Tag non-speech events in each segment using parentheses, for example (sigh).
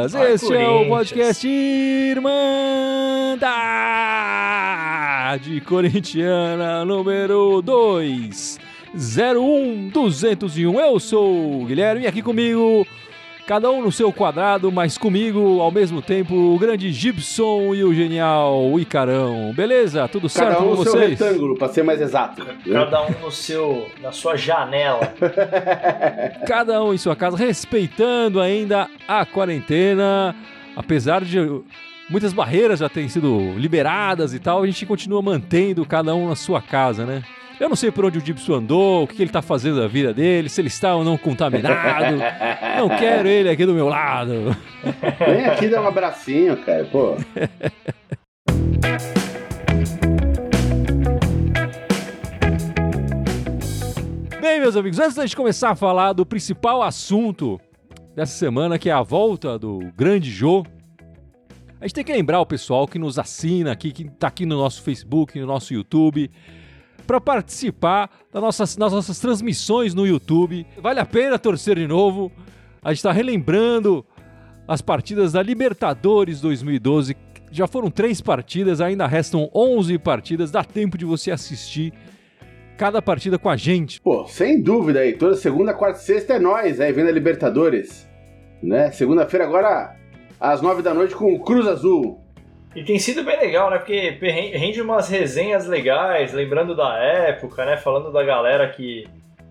Corinthians! Vai, este é o podcast Irmandade Corintiana número 201-201. Eu sou o Guilherme e aqui comigo, cada um no seu quadrado, mas comigo ao mesmo tempo, o grande Gibson e o genial Icarão. Beleza? Tudo certo Cada um com no seu vocês? retângulo, pra ser mais exato. Cada um no seu, na sua janela. (laughs) cada um em sua casa, respeitando ainda a quarentena, apesar de muitas barreiras já terem sido liberadas e tal, a gente continua mantendo cada um na sua casa, né? Eu não sei por onde o Gibson andou, o que ele tá fazendo da vida dele, se ele está ou não contaminado. Não quero ele aqui do meu lado. Vem aqui dar um abracinho, cara. Pô, Bem, meus amigos, antes da gente começar a falar do principal assunto dessa semana, que é a volta do grande Jô, a gente tem que lembrar o pessoal que nos assina aqui, que está aqui no nosso Facebook, no nosso YouTube, para participar das nossas, das nossas transmissões no YouTube. Vale a pena torcer de novo. A gente está relembrando as partidas da Libertadores 2012. Já foram três partidas, ainda restam 11 partidas. Dá tempo de você assistir cada partida com a gente. pô, sem dúvida aí. Toda segunda, quarta e sexta é nós aí, vendo a Libertadores. Né? Segunda-feira agora, às nove da noite, com o Cruz Azul. E tem sido bem legal, né? Porque ren- rende umas resenhas legais, lembrando da época, né? Falando da galera que,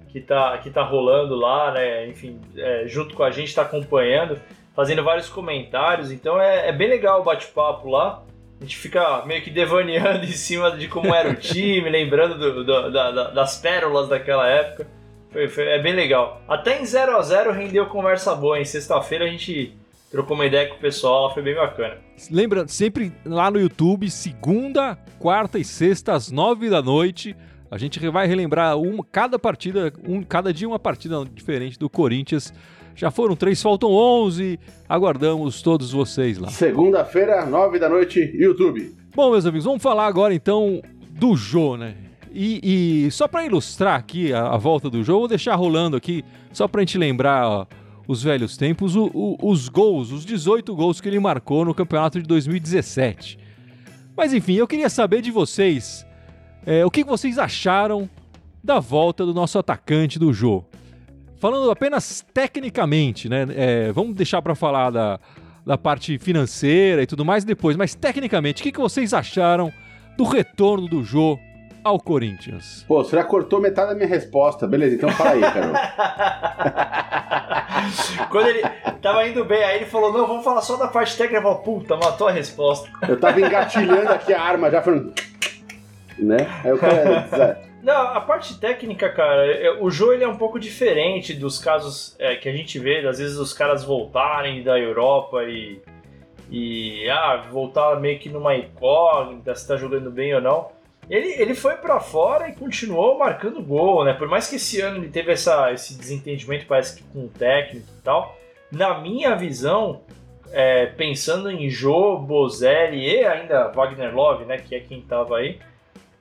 que, tá, que tá rolando lá, né? Enfim, é, junto com a gente, tá acompanhando, fazendo vários comentários. Então é, é bem legal o bate-papo lá. A gente fica meio que devaneando (laughs) em cima de como era o time, lembrando do- do- da- das pérolas daquela época. Foi- foi- é bem legal. Até em 0 a 0 rendeu conversa boa. Em sexta-feira a gente trocou uma ideia com o pessoal, foi bem bacana. Lembra, sempre lá no YouTube, segunda, quarta e sexta, às nove da noite. A gente vai relembrar uma, cada partida, um, cada dia uma partida diferente do Corinthians. Já foram três, faltam onze. Aguardamos todos vocês lá. Segunda-feira, nove da noite, YouTube. Bom, meus amigos, vamos falar agora então do Jô, né? E, e só para ilustrar aqui a, a volta do Jô, vou deixar rolando aqui, só pra gente lembrar ó, os velhos tempos, o- o- os gols, os 18 gols que ele marcou no campeonato de 2017. Mas enfim, eu queria saber de vocês é, o que vocês acharam da volta do nosso atacante do Jô. Falando apenas tecnicamente, né? é, vamos deixar para falar da, da parte financeira e tudo mais depois, mas tecnicamente, o que, que vocês acharam do retorno do Jô ao Corinthians? Pô, você já cortou metade da minha resposta. Beleza, então fala aí, Carol. (laughs) Quando ele tava indo bem, aí ele falou: Não, vamos falar só da parte técnica. Eu falei: Puta, matou a resposta. Eu tava engatilhando aqui a arma já, falando... Né? Aí o cara... Não, a parte técnica, cara, é- o jogo ele é um pouco diferente dos casos é, que a gente vê, às vezes os caras voltarem da Europa e. E. Ah, voltar meio que numa incógnita, se tá jogando bem ou não. Ele, ele foi pra fora e continuou marcando gol, né? Por mais que esse ano ele teve essa, esse desentendimento, parece que com o técnico e tal. Na minha visão, é, pensando em Jô, Bozelli e ainda Wagner Love, né? Que é quem tava aí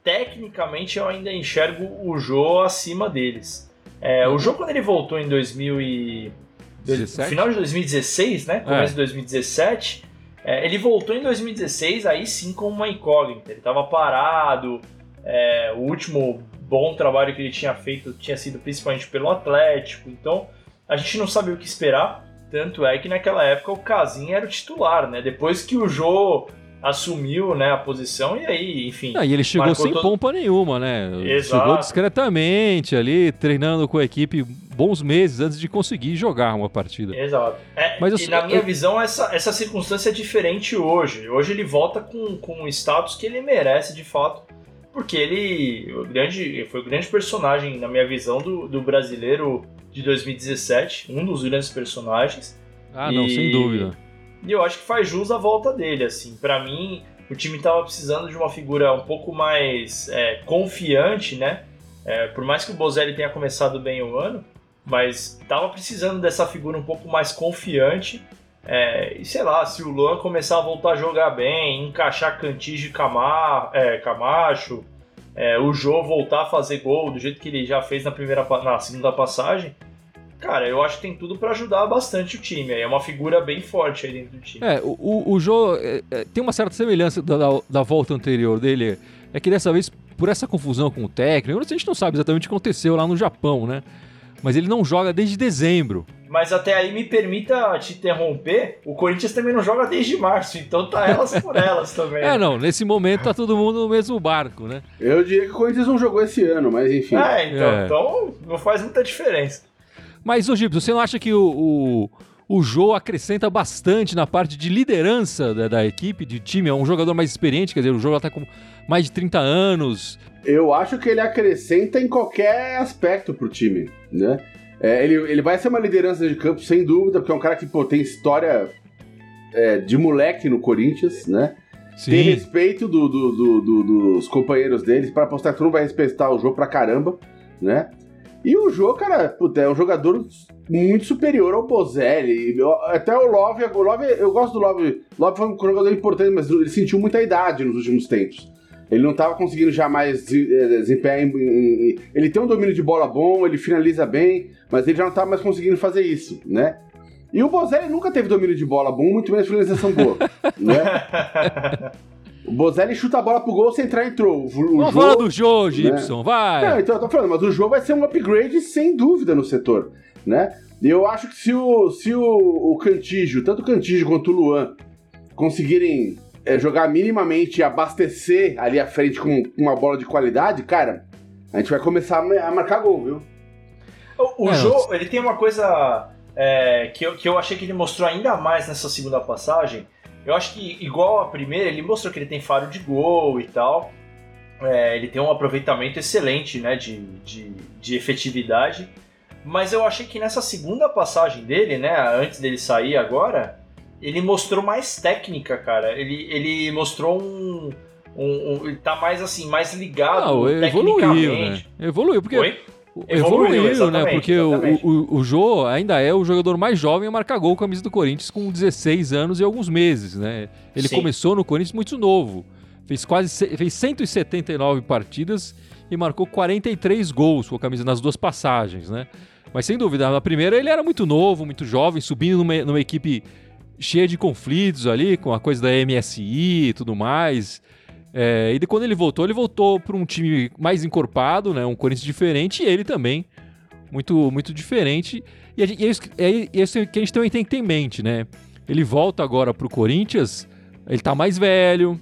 tecnicamente eu ainda enxergo o Jô acima deles. É, o Jô, quando ele voltou em 2000 e... dois- 17? final de 2016, né? Começo de 2017. É, ele voltou em 2016, aí sim com uma incógnita. Ele estava parado. é, o último bom trabalho que ele tinha feito tinha sido principalmente pelo Atlético. Então a gente não sabia o que esperar. Tanto é que naquela época o Casim era o titular, né? Depois que o Jô assumiu né, a posição, e aí, enfim. Ah, e ele chegou sem todo- pompa nenhuma, né? Exato. Chegou discretamente ali, treinando com a equipe bons meses antes de conseguir jogar uma partida. Exato. É, Mas eu e na minha eu- visão, essa, essa circunstância é diferente hoje. Hoje ele volta com, com o status que ele merece de fato. Porque ele o grande, foi o grande personagem, na minha visão, do, do brasileiro de 2017. Um dos grandes personagens. Ah, não, E- sem dúvida. E eu acho que faz jus à volta dele, assim. Pra mim, o time tava precisando de uma figura um pouco mais é, confiante, né? É, por mais que o Bozelli tenha começado bem o ano, mas tava precisando dessa figura um pouco mais confiante. É, e sei lá, se o Luan começar a voltar a jogar bem, encaixar Cantígio e Camar, é, Camacho, é, o Jô voltar a fazer gol do jeito que ele já fez na primeira na segunda passagem, cara, eu acho que tem tudo para ajudar bastante o time. É uma figura bem forte aí dentro do time. É, o, o, Jô é, é, tem uma certa semelhança da, da, da, volta anterior dele. É que dessa vez, por essa confusão com o técnico, a gente não sabe exatamente o que aconteceu lá no Japão, né? Mas ele não joga desde dezembro. Mas até aí me permita te interromper, o Corinthians também não joga desde março, então tá elas por (laughs) elas também. É, não, nesse momento tá todo mundo no mesmo barco, né? Eu diria que o Corinthians não jogou esse ano, mas enfim. É, então, é. então não faz muita diferença. Mas, ô Gibson, você não acha que o, o, o Jô acrescenta bastante na parte de liderança da, da, equipe, de time? É um jogador mais experiente, quer dizer, o Jô já tá com mais de 30 anos. Eu acho que ele acrescenta em qualquer aspecto pro time, né? É, ele, ele vai ser uma liderança de campo, sem dúvida, porque é um cara que pô, tem história é, de moleque no Corinthians, né? Sim. Tem respeito do, do, do, dos companheiros deles. Para apostar que tu não vai respeitar o jogo pra caramba, né? E o jogo, cara, puta, é um jogador muito superior ao Bozelli. Até o Love, o Love, eu gosto do Love. Love foi um jogador importante, mas ele sentiu muita idade nos últimos tempos. Ele não estava conseguindo jamais eh, desempenhar em, em, Ele tem um domínio de bola bom, ele finaliza bem, mas ele já não estava mais conseguindo fazer isso, né? E o Bozelli nunca teve domínio de bola bom, muito menos finalização boa, (laughs) né? (laughs) O Bozelli chuta a bola pro gol, sem entrar entrou. O Vamos falar do Jô, né? Gibson, né? vai! Não, então eu tô falando, mas o Jô vai ser um upgrade sem dúvida no setor, né? E eu acho que se o, se o, o Cantígio, tanto o Cantígio quanto o Luan, conseguirem é, jogar minimamente e abastecer ali à frente com uma bola de qualidade, cara, a gente vai começar a marcar gol, viu? O, o é, Jô, ele tem uma coisa é, que, eu, que eu achei que ele mostrou ainda mais nessa segunda passagem. Eu acho que, igual a primeira, ele mostrou que ele tem faro de gol e tal. É, ele tem um aproveitamento excelente né, de, de, de, efetividade. Mas eu achei que nessa segunda passagem dele, né, antes dele sair agora, ele mostrou mais técnica, cara. Ele, ele mostrou um, um, um, ele tá mais assim, mais ligado Não, evoluiu, né? Evoluiu, porque Oi? Evoluiu, evoluiu né? Porque exatamente. o, o, o Jô ainda é o jogador mais jovem a marcar gol com a camisa do Corinthians com 16 anos e alguns meses, né? Ele Sim. começou no Corinthians muito novo. Fez quase fez 179 partidas e marcou 43 gols com a camisa nas duas passagens, né? Mas sem dúvida, na primeira ele era muito novo, muito jovem, subindo numa, numa equipe cheia de conflitos ali, com a coisa da MSI e tudo mais. É, e de quando ele voltou, ele voltou para um time mais encorpado, né? Um Corinthians diferente, e ele também, muito, muito diferente. E, gente, e é, isso, é, isso que a gente também tem que ter em mente, né? Ele volta agora para o Corinthians, ele tá mais velho,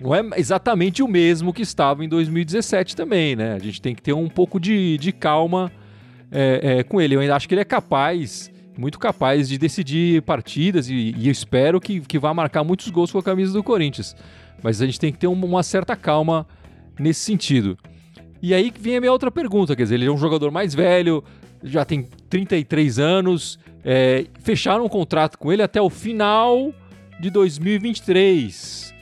não é exatamente o mesmo que estava em 2017 também, né? A gente tem que ter um pouco de, de calma é, é, com ele. Eu ainda acho que ele é capaz muito capaz de decidir partidas e, e espero que, que vá marcar muitos gols com a camisa do Corinthians. Mas a gente tem que ter uma, certa calma nesse sentido. E aí vem a minha outra pergunta, quer dizer, ele é um jogador mais velho, já tem 33 anos, é, fecharam um contrato com ele até o final de 2023.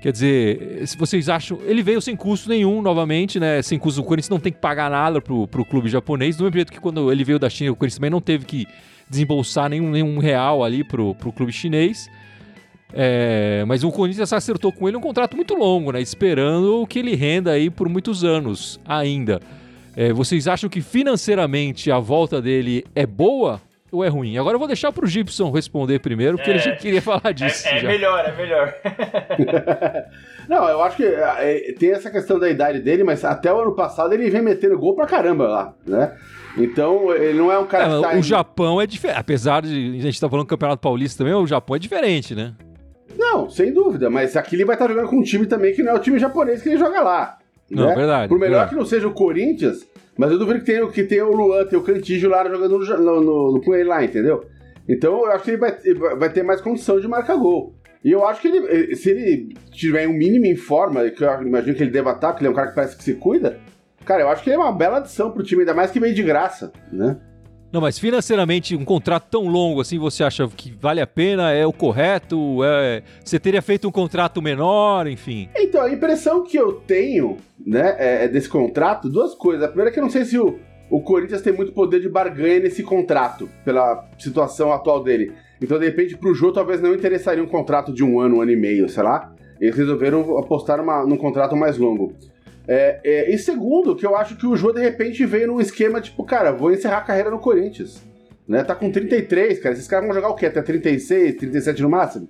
Quer dizer, se vocês acham. Ele veio sem custo nenhum, novamente, né? Sem custo, o Corinthians não tem que pagar nada pro, pro clube japonês. Do mesmo jeito que quando ele veio da China, o Corinthians também não teve que desembolsar nenhum, nenhum real ali pro, pro clube chinês. É, mas o Corinthians acertou com ele um contrato muito longo, né? Esperando que ele renda aí por muitos anos ainda. É, vocês acham que financeiramente a volta dele é boa ou é ruim? Agora eu vou deixar pro Gibson responder primeiro, porque é, ele já queria falar disso. É, é melhor, é melhor. (laughs) Não, eu acho que é, tem essa questão da idade dele, mas até o ano passado ele vem metendo gol pra caramba lá, né? Então, ele não é um cara é, que tá O em... Japão é diferente. Apesar de a gente estar tá falando do Campeonato Paulista também, o Japão é diferente, né? Não, sem dúvida. Mas aqui ele vai estar tá jogando com um time também que não é o time japonês que ele joga lá. Não, né? verdade. Por melhor verdade. que não seja o Corinthians, mas eu duvido que tenha, que tenha o Luan, tem o Cantígio lá jogando no, no, no, play lá, entendeu? Então eu acho que ele vai, vai ter mais condição de marcar gol. E eu acho que ele, se ele tiver um mínimo em forma, que eu imagino que ele deva estar, porque ele é um cara que parece que se cuida, Cara, eu acho que ele é uma bela adição pro time, ainda mais que meio de graça, né? Não, mas financeiramente, um contrato tão longo assim, você acha que vale a pena? É o correto? É... Você teria feito um contrato menor, enfim? Então, a impressão que eu tenho, né, é, é desse contrato, duas coisas. A primeira é que eu não sei se o, o Corinthians tem muito poder de barganha nesse contrato, pela situação atual dele. Então, de repente, pro jogo talvez não interessaria um contrato de um ano, um ano e meio, sei lá. Eles resolveram apostar numa, num contrato mais longo. É, é, e segundo, que eu acho que o Jô de repente veio num esquema tipo, cara, vou encerrar a carreira no Corinthians. né? Tá com 33, cara. Esses caras vão jogar o quê? Até 36, 37 no máximo,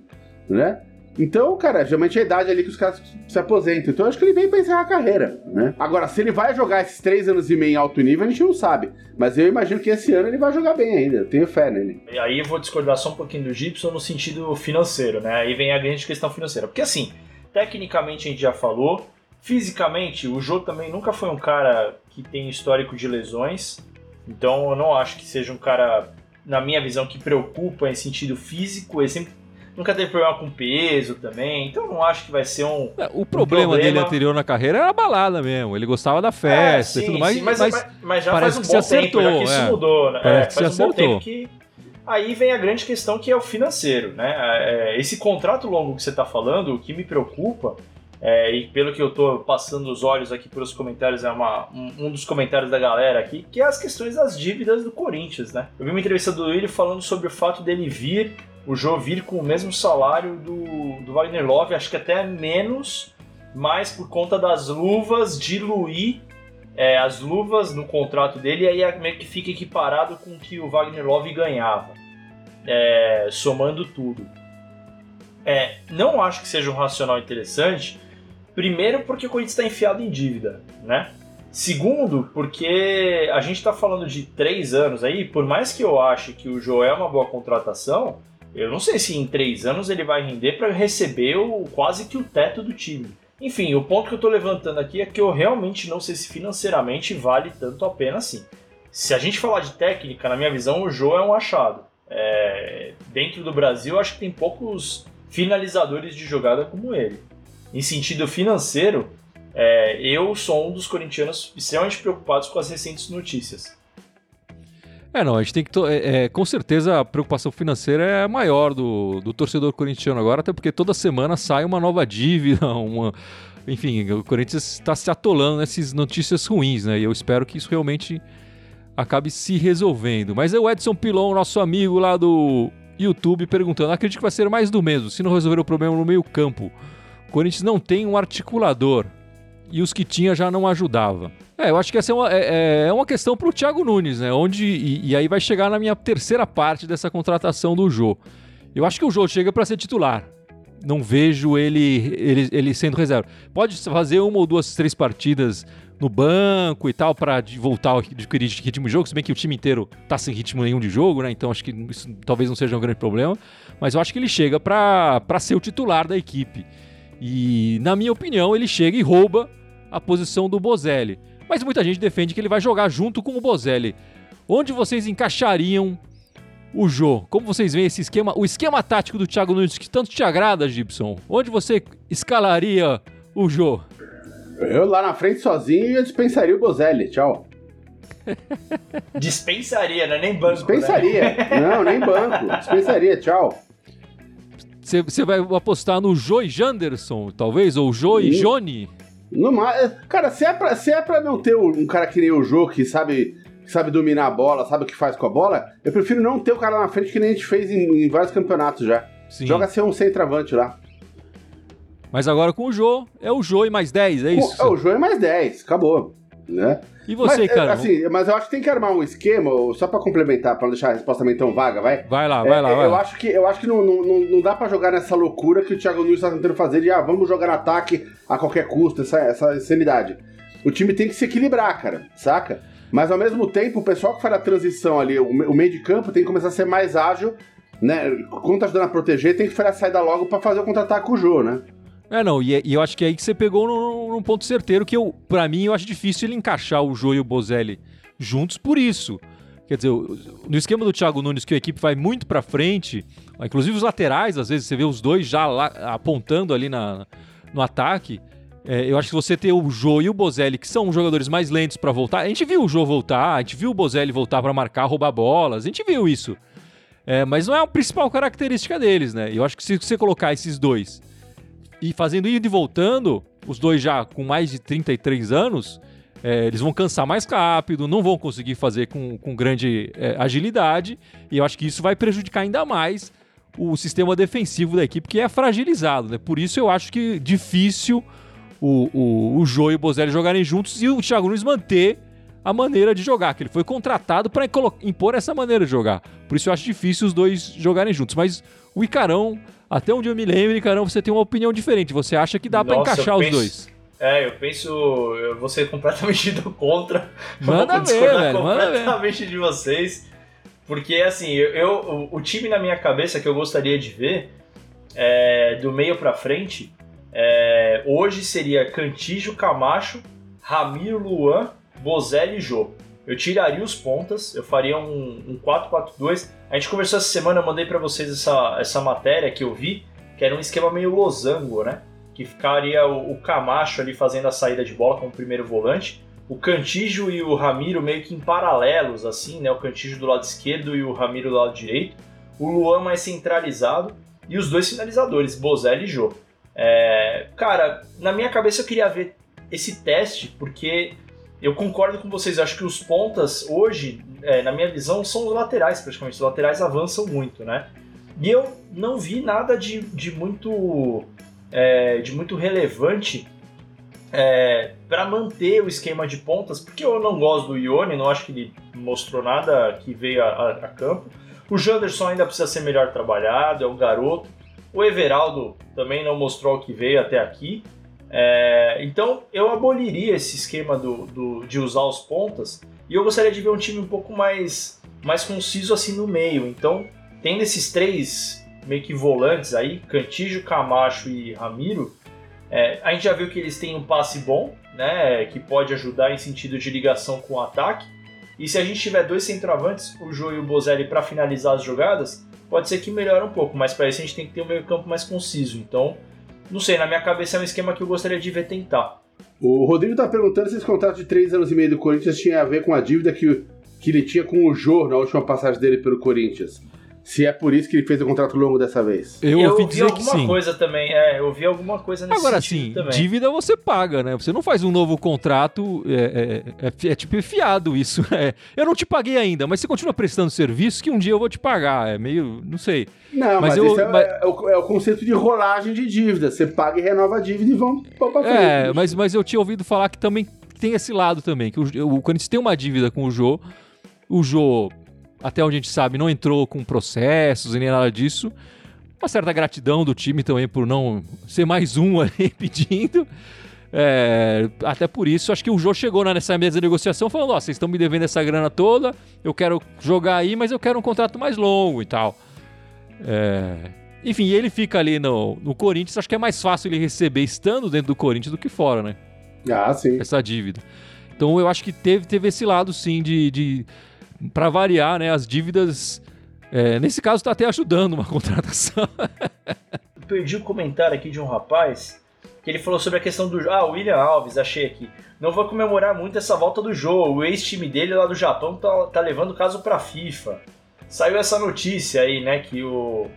né? Então, cara, geralmente é a idade ali que os caras se aposentam. Então, eu acho que ele vem pra encerrar a carreira, né? Agora, se ele vai jogar esses três anos e meio em alto nível, a gente não sabe. Mas eu imagino que esse ano ele vai jogar bem ainda. Eu tenho fé nele. E aí eu vou discordar só um pouquinho do Gibson no sentido financeiro, né? Aí vem a grande questão financeira. Porque assim, tecnicamente a gente já falou, fisicamente, o Jô também nunca foi um cara que tem histórico de lesões. Então eu não acho que seja um cara, na minha visão, que preocupa em sentido físico. Ele sempre nunca teve problema com peso também, então não acho que vai ser um. É, o problema, um problema, dele anterior na carreira era a balada mesmo. Ele gostava da festa é, sim, e tudo mais. Sim, mas, mas, mas, já faz um bom acertou, tempo, já que isso é. mudou, né? Parece é, faz um bom tempo que. Aí vem a grande questão que é o financeiro, né? É, esse contrato longo que você está falando, o que me preocupa, é, e pelo que eu estou passando os olhos aqui pelos comentários, é uma, um, um, dos comentários da galera aqui, que é as questões das dívidas do Corinthians, né? Eu vi uma entrevista do Willi falando sobre o fato dele vir o Jô vir com o mesmo salário do, do Wagner Love, acho que até menos, mas por conta das luvas, diluir é, as luvas no contrato dele, e aí meio que fica equiparado com o que o Wagner Love ganhava, é, somando tudo. É, não acho que seja um racional interessante, primeiro porque o Corinthians está enfiado em dívida, né? Segundo, porque a gente está falando de três anos aí, por mais que eu ache que o Joel é uma boa contratação, eu não sei se em três anos ele vai render para receber o, quase que o teto do time. Enfim, o ponto que eu estou levantando aqui é que eu realmente não sei se financeiramente vale tanto a pena assim. Se a gente falar de técnica, na minha visão, o Jô é um achado. É... Dentro do Brasil, acho que tem poucos finalizadores de jogada como ele. Em sentido financeiro, é... eu sou um dos corintianos extremamente preocupados com as recentes notícias. É, não, a gente tem que. É, é, com certeza a preocupação financeira é maior do, do torcedor corintiano agora, até porque toda semana sai uma nova dívida, (laughs) uma. Enfim, o Corinthians está se atolando nessas notícias ruins, né? E eu espero que isso realmente acabe se resolvendo. Mas é o Edson Pilon, nosso amigo lá do YouTube, perguntando: acredito que vai ser mais do mesmo, se não resolver o problema no meio-campo. O Corinthians não tem um articulador e os que tinha já não ajudava. É, eu acho que essa é uma, é, é, é uma questão para o Thiago Nunes, né? Onde, e, e, aí vai chegar na minha terceira parte dessa contratação do Jô. Eu acho que o Jô chega para ser titular. Não vejo ele, ele, ele sendo reserva. Pode fazer uma ou duas, três partidas no banco e tal para voltar a adquirir ritmo de jogo, se bem que o time inteiro tá sem ritmo nenhum de jogo, né? Então acho que isso talvez não seja um grande problema. Mas eu acho que ele chega para ser o titular da equipe. E, na minha opinião, ele chega e rouba a posição do Bozelli mas muita gente defende que ele vai jogar junto com o Bozelli. Onde vocês encaixariam o Jô? Como vocês veem esse esquema, o esquema tático do Thiago Nunes que tanto te agrada, Gibson? Onde você escalaria o Jô? Eu lá na frente sozinho eu dispensaria o Bozelli. Tchau. (laughs) Dispensaria, né? Nem banco. Dispensaria. Né? Não, nem banco. (laughs) Dispensaria, tchau. Você vai apostar no Jô e Janderson, talvez? Ou Jô e Johnny? No, cara, se é, pra, se é pra não ter um cara que nem o Jô, que sabe, que sabe dominar a bola, sabe o que faz com a bola, eu prefiro não ter o cara na frente que nem a gente fez em, em vários campeonatos já. Sim. Joga ser um centroavante lá. Mas agora com o Jô, é o Jô e mais 10, é isso? É o Jô e mais 10, acabou. Né? E você, mas, cara? Assim, mas eu acho que tem que armar um esquema, só para complementar, para não deixar a resposta também tão vaga, vai? Vai lá, vai é, lá. Vai eu, lá. Acho que, eu acho que não, não, não, dá para jogar nessa loucura que o Thiago Nunes está tentando fazer de ah, vamos jogar no ataque a qualquer custo, essa, essa sanidade. O time tem que se equilibrar, cara, saca? Mas ao mesmo tempo, o pessoal que faz a transição ali, o, meio de campo, tem que começar a ser mais ágil, né? Quando tá ajudando a proteger, tem que fazer a saída logo para fazer o contra-ataque com o Jô, né? É, não, e, e, eu acho que é aí que você pegou num, ponto certeiro que eu, para mim, eu acho difícil ele encaixar o Jô e o Bozelli juntos por isso. Quer dizer, no esquema do Thiago Nunes, que a equipe vai muito para frente, inclusive os laterais, às vezes você vê os dois já lá, apontando ali na, no ataque. É, eu acho que você ter o Jô e o Bozelli, que são jogadores mais lentos para voltar. A gente viu o Jô voltar, a gente viu o Bozelli voltar para marcar, roubar bolas, a gente viu isso. É, mas não é a principal característica deles, né? Eu acho que se você colocar esses dois e fazendo indo e voltando, os dois já com mais de 33 anos, é, eles vão cansar mais rápido, não vão conseguir fazer com, com grande é, agilidade, e eu acho que isso vai prejudicar ainda mais o sistema defensivo da equipe, que é fragilizado. Né? Por isso eu acho que difícil o, o, o e o Bozelli jogarem juntos e o Thiago Nunes manter a maneira de jogar, que ele foi contratado para impor essa maneira de jogar. Por isso eu acho difícil os dois jogarem juntos. Mas o Icarão, até onde eu me lembro, Icarão, você tem uma opinião diferente. Você acha que dá para encaixar os dois? É, eu penso. Eu vou ser completamente (laughs) do contra. Manda ver, velho. Completamente de vocês. Porque, assim, eu, eu, o time na minha cabeça que eu gostaria de ver é, do meio para frente é, hoje seria Cantijo, Camacho, Ramiro, Luan, Bozelli e Jô. Eu tiraria os pontas, eu faria um, um 4-4-2. A gente conversou essa semana, eu mandei para vocês essa, essa matéria que eu vi, que era um esquema meio losango, né? Que ficaria o, o Camacho ali fazendo a saída de bola como primeiro volante, o Cantijo e o Ramiro meio que em paralelos, assim, né? O Cantijo do lado esquerdo e o Ramiro do lado direito. O Luan mais centralizado e os dois finalizadores, Bozelli e Jô. É, cara, na minha cabeça eu queria ver esse teste, porque eu concordo com vocês, acho que os pontas hoje, é, na minha visão, são os laterais, praticamente. Os laterais avançam muito, né? E eu não vi nada de, de muito é, de muito relevante é, para manter o esquema de pontas, porque eu não gosto do Ione, não acho que ele mostrou nada que veio a, a, a campo. O Janderson ainda precisa ser melhor trabalhado, é um garoto. O Everaldo também não mostrou o que veio até aqui. É, então eu aboliria esse esquema do, do, de usar os pontas e eu gostaria de ver um time um pouco mais, mais conciso assim no meio. Então, tendo esses três meio que volantes aí, Cantijo, Camacho e Ramiro, é, a gente já viu que eles têm um passe bom, né, que pode ajudar em sentido de ligação com o ataque. E se a gente tiver dois centroavantes, o Jô e o Bozelli, para finalizar as jogadas, pode ser que melhore um pouco, mas para isso a gente tem que ter um meio campo mais conciso. Então, não sei, na minha cabeça é um esquema que eu gostaria de ver tentar. O Rodrigo tá perguntando se esse contrato de 3 anos e meio do Corinthians tinha a ver com a dívida que, que ele tinha com o Jô na última passagem dele pelo Corinthians se é por isso que ele fez o contrato longo dessa vez. Eu, eu ouvi dizer alguma que sim. coisa também, é, eu vi alguma coisa nesse Agora sim, também. dívida você paga, né? Você não faz um novo contrato, é, é, é, é tipo fiado isso. (laughs) É, eu não te paguei ainda, mas você continua prestando serviço que um dia eu vou te pagar. É meio, não sei. Não, mas, mas eu, é, mas... É, o, é, o, conceito de rolagem de dívida. Você paga e renova a dívida e vão pra frente. É, mas, mas eu tinha ouvido falar que também tem esse lado também, que o, o Corinthians tem uma dívida com o Jô, o Jô até onde a gente sabe, não entrou com processos e nem nada disso. Uma certa gratidão do time também por não ser mais um (laughs) ali pedindo. É, até por isso, acho que o Jô chegou nessa mesa de negociação falando: Ó, oh, vocês estão me devendo essa grana toda, eu quero jogar aí, mas eu quero um contrato mais longo e tal. É, enfim, ele fica ali no, no Corinthians, acho que é mais fácil ele receber estando dentro do Corinthians do que fora, né? Ah, sim. Essa dívida. Então eu acho que teve, teve esse lado sim de, de para variar, né, as dívidas. É, nesse caso, está até ajudando uma (laughs) contratação. Perdi o um comentário aqui de um rapaz que ele falou sobre a questão do. Ah, William Alves, achei aqui. Não vou comemorar muito essa volta do jogo. O ex-time dele lá do Japão tá, tá levando o caso pra FIFA. Saiu essa notícia aí, né? Que o,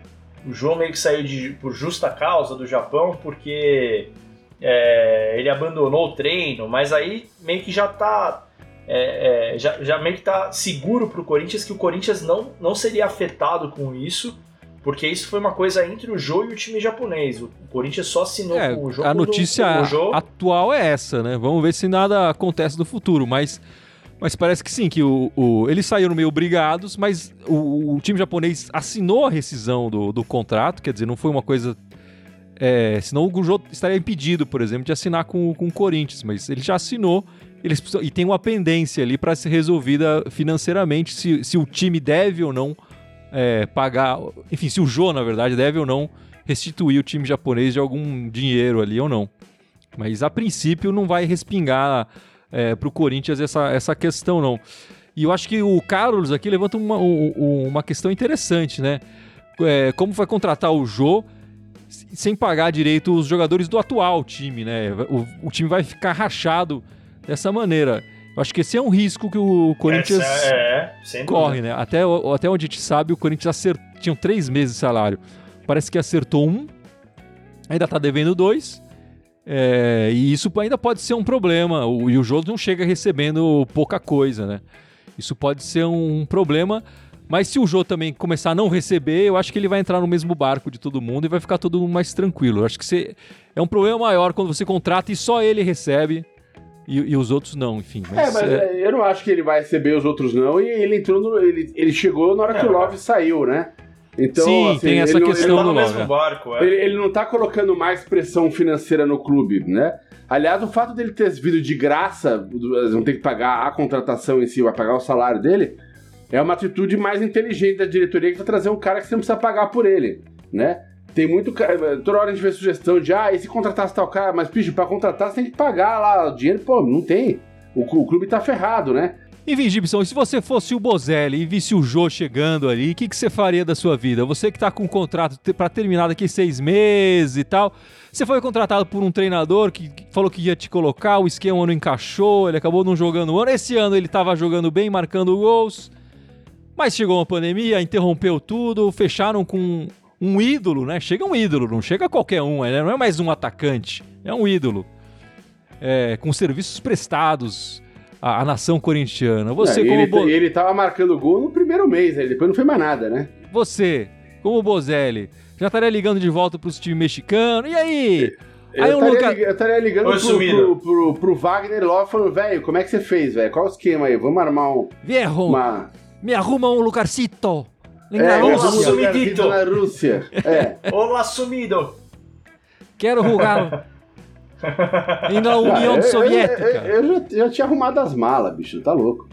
o João meio que saiu de, por justa causa do Japão, porque é, ele abandonou o treino, mas aí meio que já tá é, é, já, já meio que tá seguro pro Corinthians que o Corinthians não, não seria afetado com isso, porque isso foi uma coisa entre o Jô e o time japonês. O, Corinthians só assinou é, com o Jô. A notícia do, atual é essa, né? Vamos ver se nada acontece no futuro, mas. Mas parece que sim, que o, o eles saíram meio obrigados, mas o, o, time japonês assinou a rescisão do, do contrato, quer dizer, não foi uma coisa é, senão o Jô estaria impedido, por exemplo, de assinar com, com o Corinthians, mas ele já assinou eles precisam, e tem uma pendência ali para ser resolvida financeiramente se, se o time deve ou não é, pagar, enfim, se o Jô, na verdade, deve ou não restituir o time japonês de algum dinheiro ali ou não. Mas a princípio não vai respingar é, para o Corinthians essa, essa questão, não. E eu acho que o Carlos aqui levanta uma, uma questão interessante, né? É, como vai contratar o Jô sem pagar direito os jogadores do atual time, né? O, o time vai ficar rachado dessa maneira. Eu acho que esse é um risco que o Corinthians é, corre, né? Até, até onde a gente sabe, o Corinthians acertou, tinha três meses de salário. Parece que acertou um, ainda tá devendo dois. É, e isso ainda pode ser um problema. O, e o jogo não chega recebendo pouca coisa, né? Isso pode ser um problema. Mas se o Jô também começar a não receber, eu acho que ele vai entrar no mesmo barco de todo mundo e vai ficar todo mundo mais tranquilo. Eu acho que você, é um problema maior quando você contrata e só ele recebe E, e os outros não, enfim. é, mas é... eu não acho que ele vai receber os outros não. E ele entrou no, ele, ele chegou na hora que o Love saiu, né? Então, Sim, assim, tem essa questão não, ele tá no mesmo barco. É. Ele, ele, não tá colocando mais pressão financeira no clube, né? Aliás, o fato dele ter vindo de graça, não ter que pagar a contratação em si, vai pagar o salário dele, é uma atitude mais inteligente da diretoria que vai trazer um cara que você não precisa pagar por ele, né? Tem muito. Toda hora a gente vê sugestão de, ah, e se contratasse tal cara? Mas, bicho, pra contratar você tem que pagar lá o dinheiro. Pô, não tem. O, o clube tá ferrado, né? Enfim, Gibson, se você fosse o Bozelli e visse o Jô chegando ali, o que, que você faria da sua vida? Você que tá com um contrato para terminar daqui seis meses e tal. Você foi contratado por um treinador que falou que ia te colocar, o esquema não encaixou, ele acabou não jogando o ano. Esse ano ele tava jogando bem, marcando gols. Mas chegou uma pandemia, interrompeu tudo, fecharam com um ídolo, né? Chega um ídolo, não chega qualquer um, né? não é mais um atacante, é um ídolo. É, com serviços prestados, a, a nação corintiana. Você é, como ele, Bo... ele tava marcando gol no primeiro mês, né? depois não foi mais nada, né? Você, como Bozelli, já estaria ligando de volta pros times mexicanos. E aí? Eu, aí estaria, Luca... eu estaria ligando pro, pro, pro, pro, Wagner logo falando, velho, como é que você fez, velho? Qual o esquema aí? Vamos armar um. Viejo, uma... me arruma um lugarcito. É, Rússia. Na Rússia. É. Olá, sumido. Quero jogar (laughs) e na União ah, Soviética. Eu, eu, eu, já, já tinha arrumado as malas, bicho, tá louco.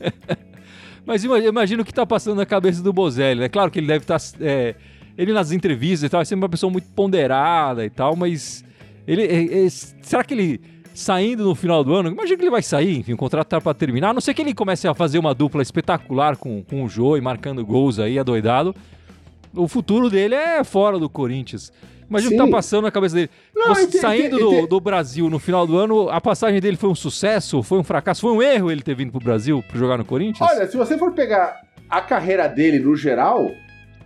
(laughs) Mas imagina o que tá passando na cabeça do Bozelli, né? Claro que ele deve estar. Tá, é, ele nas entrevistas e tal, é sempre uma pessoa muito ponderada e tal, mas. Ele, é, é, será que ele saindo no final do ano, imagina que ele vai sair, enfim, o contrato tá pra terminar, a não ser que ele comece a fazer uma dupla espetacular com, com o Jô e marcando gols aí, adoidado. O futuro dele é fora do Corinthians. Imagina o que tá passando na cabeça dele. Não, Você, saindo do, do, Brasil no final do ano, a passagem dele foi um sucesso? Foi um fracasso? Foi um erro ele ter vindo pro Brasil pra jogar no Corinthians? Olha, se você for pegar a carreira dele no geral,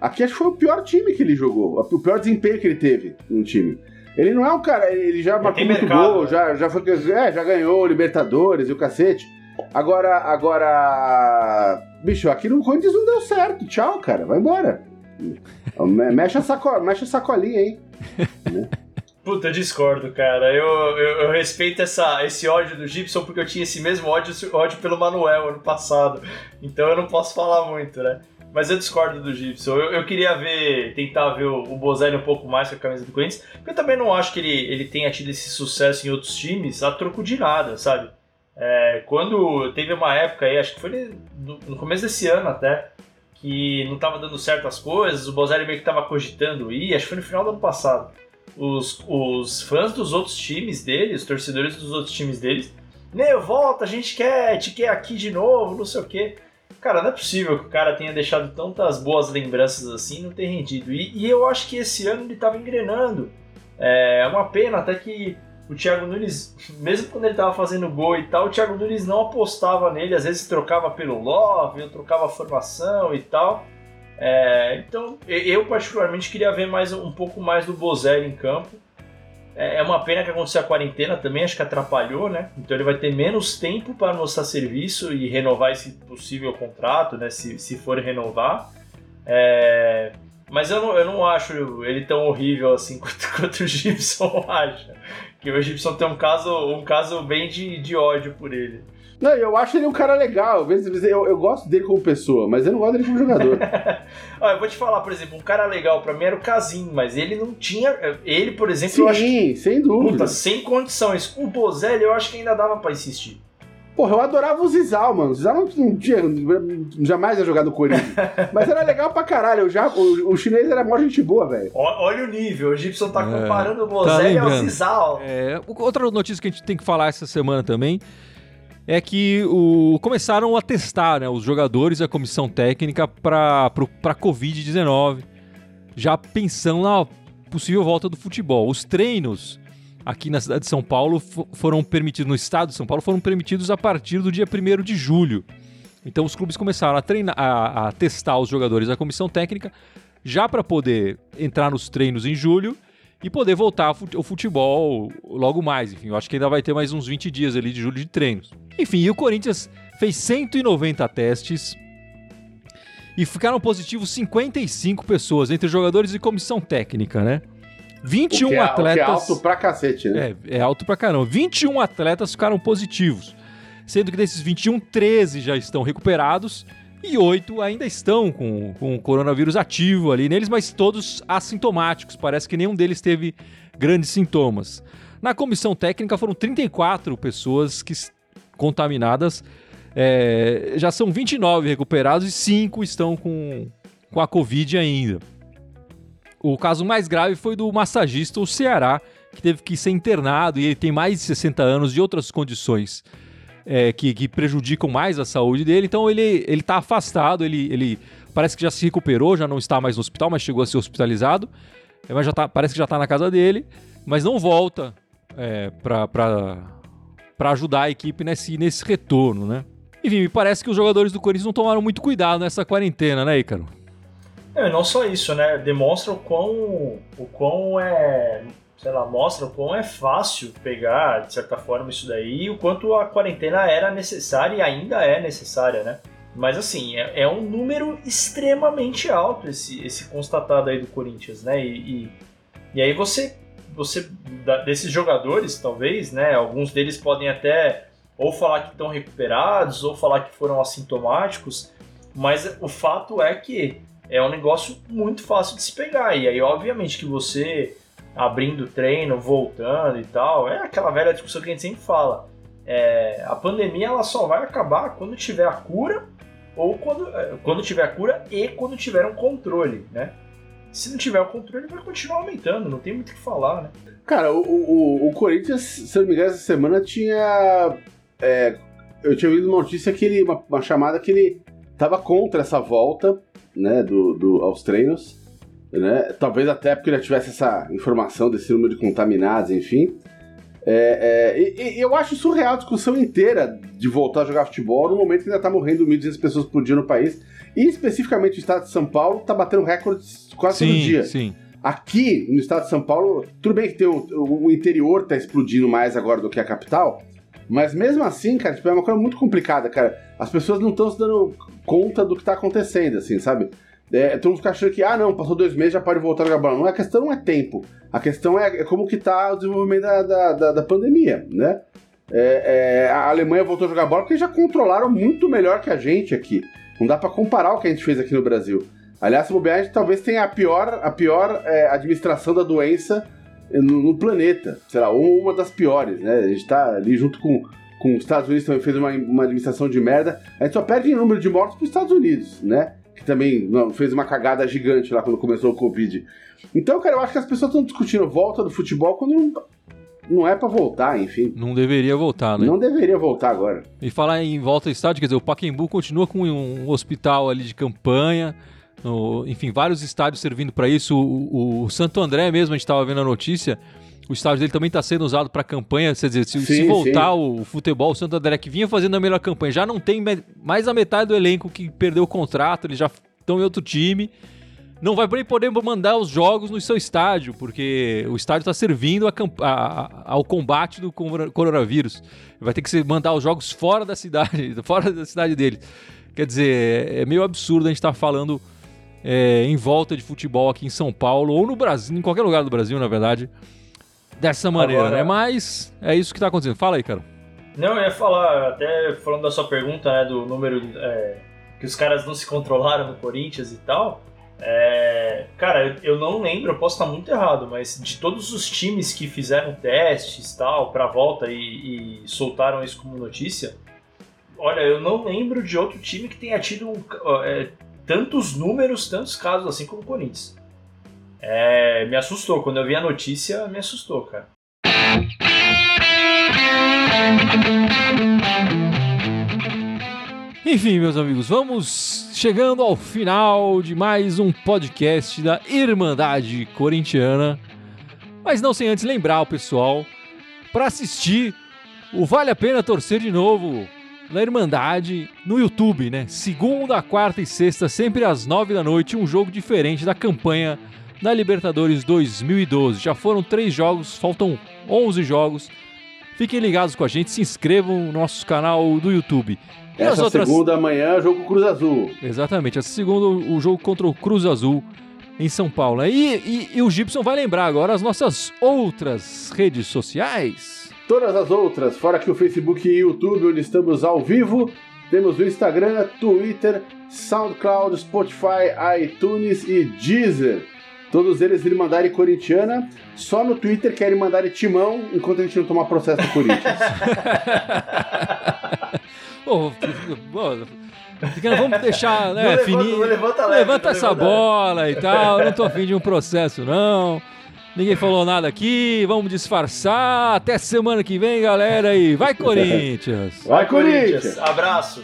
aqui acho que foi o pior time que ele jogou. O pior desempenho que ele teve no time. Ele não é um cara, ele já marcou muito mercado, gol, né? já, já, foi, é, já ganhou Libertadores e o cacete. Agora, agora. Bicho, aqui no Corinthians não deu certo. Tchau, cara. Vai embora. Mexe a, saco, mexe a sacolinha aí. (laughs) Puta, eu discordo, cara. Eu, eu, eu, respeito essa, esse ódio do Gibson porque eu tinha esse mesmo ódio, ódio pelo Manuel ano passado. Então eu não posso falar muito, né? Mas eu discordo do Gibson. Eu, eu queria ver, tentar ver o, Bozelli um pouco mais com a camisa do Corinthians. Porque eu também não acho que ele, ele tenha tido esse sucesso em outros times a troco de nada, sabe? É, quando teve uma época aí, acho que foi no, no começo desse ano até, que não estava dando certo as coisas, o Bozelli meio que estava cogitando ir, acho que foi no final do ano passado. Os, os fãs dos outros times dele, os torcedores dos outros times deles, Neo, volta, a gente quer, te quer aqui de novo, não sei o quê. Cara, não é possível que o cara tenha deixado tantas boas lembranças assim não ter rendido. E, e, eu acho que esse ano ele estava engrenando. É uma pena até que o Thiago Nunes, (laughs) mesmo quando ele estava fazendo gol e tal, o Thiago Nunes não apostava nele, às vezes trocava pelo Love, trocava a formação e tal. É, então, eu particularmente queria ver mais um pouco mais do Bozelli em campo. É, é uma pena que aconteceu a quarentena também, acho que atrapalhou, né? Então ele vai ter menos tempo para mostrar serviço e renovar esse possível contrato, né? Se, se for renovar. É, mas eu não, eu não acho ele tão horrível assim (laughs) quanto, quanto o Gibson (laughs) acha. Que o Gibson tem um caso, um caso bem de, de ódio por ele. Não, eu acho ele um cara legal. Eu, eu gosto dele como pessoa, mas eu não gosto dele como jogador. (laughs) Olha, eu vou te falar, por exemplo, um cara legal pra mim era o Casim, mas ele não tinha. Ele, por exemplo, Sim, eu acho. Sim, sem dúvida. Puta, sem condições. O Bozelli eu acho que ainda dava pra insistir. Porra, eu adorava o Zizal, mano. O Zizal não, não tinha. Jamais ia jogar no Corinthians. (laughs) Mas era legal pra caralho. Eu já, o, o chinês era mó gente boa, velho. Olha o nível. O Gibson tá é, comparando o Bozelli tá ao Zizal. É, outra notícia que a gente tem que falar essa semana também é que o, começaram a testar né, os jogadores e a comissão técnica para a Covid-19, já pensando na possível volta do futebol. Os treinos aqui na cidade de São Paulo foram permitidos, no estado de São Paulo, foram permitidos a partir do dia 1 de julho. Então os clubes começaram a, treinar, a, a testar os jogadores da comissão técnica já para poder entrar nos treinos em julho e poder voltar ao futebol logo mais. Enfim, eu acho que ainda vai ter mais uns 20 dias ali de julho de treinos. Enfim, e o Corinthians fez 190 testes e ficaram positivos 55 pessoas, entre jogadores e comissão técnica, né? 21 o que é, atletas. O é alto pra cacete, né? É, é alto pra caramba. 21 atletas ficaram positivos. Sendo que desses 21, 13 já estão recuperados e 8 ainda estão com, com o coronavírus ativo ali neles, mas todos assintomáticos. Parece que nenhum deles teve grandes sintomas. Na comissão técnica foram 34 pessoas que contaminadas. É, já são 29 recuperados e 5 estão com, com a Covid ainda. O caso mais grave foi do massagista, o Ceará, que teve que ser internado e ele tem mais de 60 anos de outras condições é, que, que, prejudicam mais a saúde dele. Então ele ele está afastado, ele, ele parece que já se recuperou, já não está mais no hospital, mas chegou a ser hospitalizado. É, mas já tá, parece que já está na casa dele, mas não volta é, para ajudar a equipe nesse, nesse retorno, né? Enfim, me parece que os jogadores do Corinthians não tomaram muito cuidado nessa quarentena, né, Ícaro? Não, não só isso, né? Demonstra o quão, o quão é, sei lá, mostra o quão é fácil pegar, de certa forma, isso daí e o quanto a quarentena era necessária e ainda é necessária, né? Mas assim, é, é um número extremamente alto esse, esse constatado aí do Corinthians, né? E, e, e aí você, você, desses jogadores, talvez, né? Alguns deles podem até ou falar que estão recuperados ou falar que foram assintomáticos, mas o fato é que é um negócio muito fácil de se pegar. E aí, obviamente, que você abrindo treino, voltando e tal, é aquela velha discussão que a gente sempre fala. É, a pandemia ela só vai acabar quando tiver a cura ou quando, é, quando tiver a cura e quando tiver um controle, né? Se não tiver o controle, vai continuar aumentando, não tem muito o que falar, né? Cara, o, o, o Corinthians, se não me engano, essa semana tinha. É, eu tinha ouvido uma notícia que ele. Uma, uma chamada que ele estava contra essa volta né, do, do, aos treinos. Né? Talvez até porque ele tivesse essa informação desse número de contaminados, enfim. É, é, e, e, eu acho surreal a discussão inteira de voltar a jogar futebol no momento que ainda está morrendo 1.200 pessoas por dia no país. E especificamente o estado de São Paulo está batendo recordes quase sim, todo dia. Sim. Aqui no estado de São Paulo, tudo bem que tem o, o interior está explodindo mais agora do que a capital, mas mesmo assim, cara, tipo, é uma coisa muito complicada, cara. As pessoas não estão se dando conta do que está acontecendo, assim, sabe? É, todo mundo fica achando que, ah, não, passou dois meses, já pode voltar a bola. Não, a questão não é tempo. A questão é, é como que tá o desenvolvimento da, da, da, da pandemia, né? É, é, a Alemanha voltou a jogar bola porque já controlaram muito melhor que a gente aqui. Não dá para comparar o que a gente fez aqui no Brasil. Aliás, se bobear, a gente talvez tenha a pior, a pior é, administração da doença no, no, planeta. Será uma das piores, né? A gente tá ali junto com, com os Estados Unidos também fez uma, uma administração de merda. A gente só perde em número de mortos para os Estados Unidos, né? Que também não, fez uma cagada gigante lá quando começou o Covid. Então, cara, eu acho que as pessoas estão discutindo volta do futebol quando não, não é para voltar, enfim. Não deveria voltar, né? Não deveria voltar agora. E falar em volta ao estádio, quer dizer, o Pacaembu continua com um hospital ali de campanha. No, enfim, vários estádios servindo para isso. O, o, Santo André mesmo, a gente estava vendo a notícia, o estádio dele também está sendo usado para campanha. Quer dizer, se, sim, se voltar sim. o futebol, o Santo André que vinha fazendo a melhor campanha, já não tem mais a metade do elenco que perdeu o contrato, eles já estão em outro time. Não vai poder mandar os jogos no seu estádio, porque o estádio está servindo a, a, ao combate do coronavírus. Vai ter que mandar os jogos fora da cidade, (laughs) fora da cidade dele. Quer dizer, é meio absurdo a gente estar tá falando é, em volta de futebol aqui em São Paulo, ou no Brasil, em qualquer lugar do Brasil, na verdade dessa maneira, Agora, né? Mas é isso que tá acontecendo. Fala aí, cara. Não, eu ia falar, até falando da sua pergunta, né, do número é, que os caras não se controlaram no Corinthians e tal. É, cara, eu não lembro, eu posso estar muito errado, mas de todos os times que fizeram testes tal para volta e, e, soltaram isso como notícia, olha, eu não lembro de outro time que tenha tido um, é, tantos números, tantos casos assim como o Corinthians. É, me assustou. Quando eu vi a notícia, me assustou, cara. Enfim, meus amigos, vamos chegando ao final de mais um podcast da Irmandade Corintiana. Mas não sem antes lembrar o pessoal para assistir o Vale a Pena Torcer de Novo na Irmandade no YouTube, né? Segunda, quarta e sexta, sempre às nove da noite, um jogo diferente da campanha na Libertadores 2012. Já foram três jogos, faltam 11 jogos. Fiquem ligados com a gente, se inscrevam no nosso canal do YouTube. E Essa outras... segunda manhã, jogo Cruz Azul. Exatamente, essa segunda, o jogo contra o Cruz Azul em São Paulo. E, e, e o Gibson vai lembrar agora as nossas outras redes sociais. Todas as outras, fora que o Facebook e YouTube, onde estamos ao vivo, temos o Instagram, Twitter, SoundCloud, Spotify, iTunes e Deezer. Todos eles irem mandarem corintiana. Só no Twitter querem mandarem timão enquanto a gente não tomar processo do Corinthians. (laughs) Vamos deixar, né, Não fininho. não levanta leve, levanta essa levanta bola e tal. Não tô afim de um processo, não. Ninguém falou nada aqui. Vamos disfarçar. Até semana que vem, galera. E vai, (laughs) Corinthians! Vai, Corinthians! Abraço.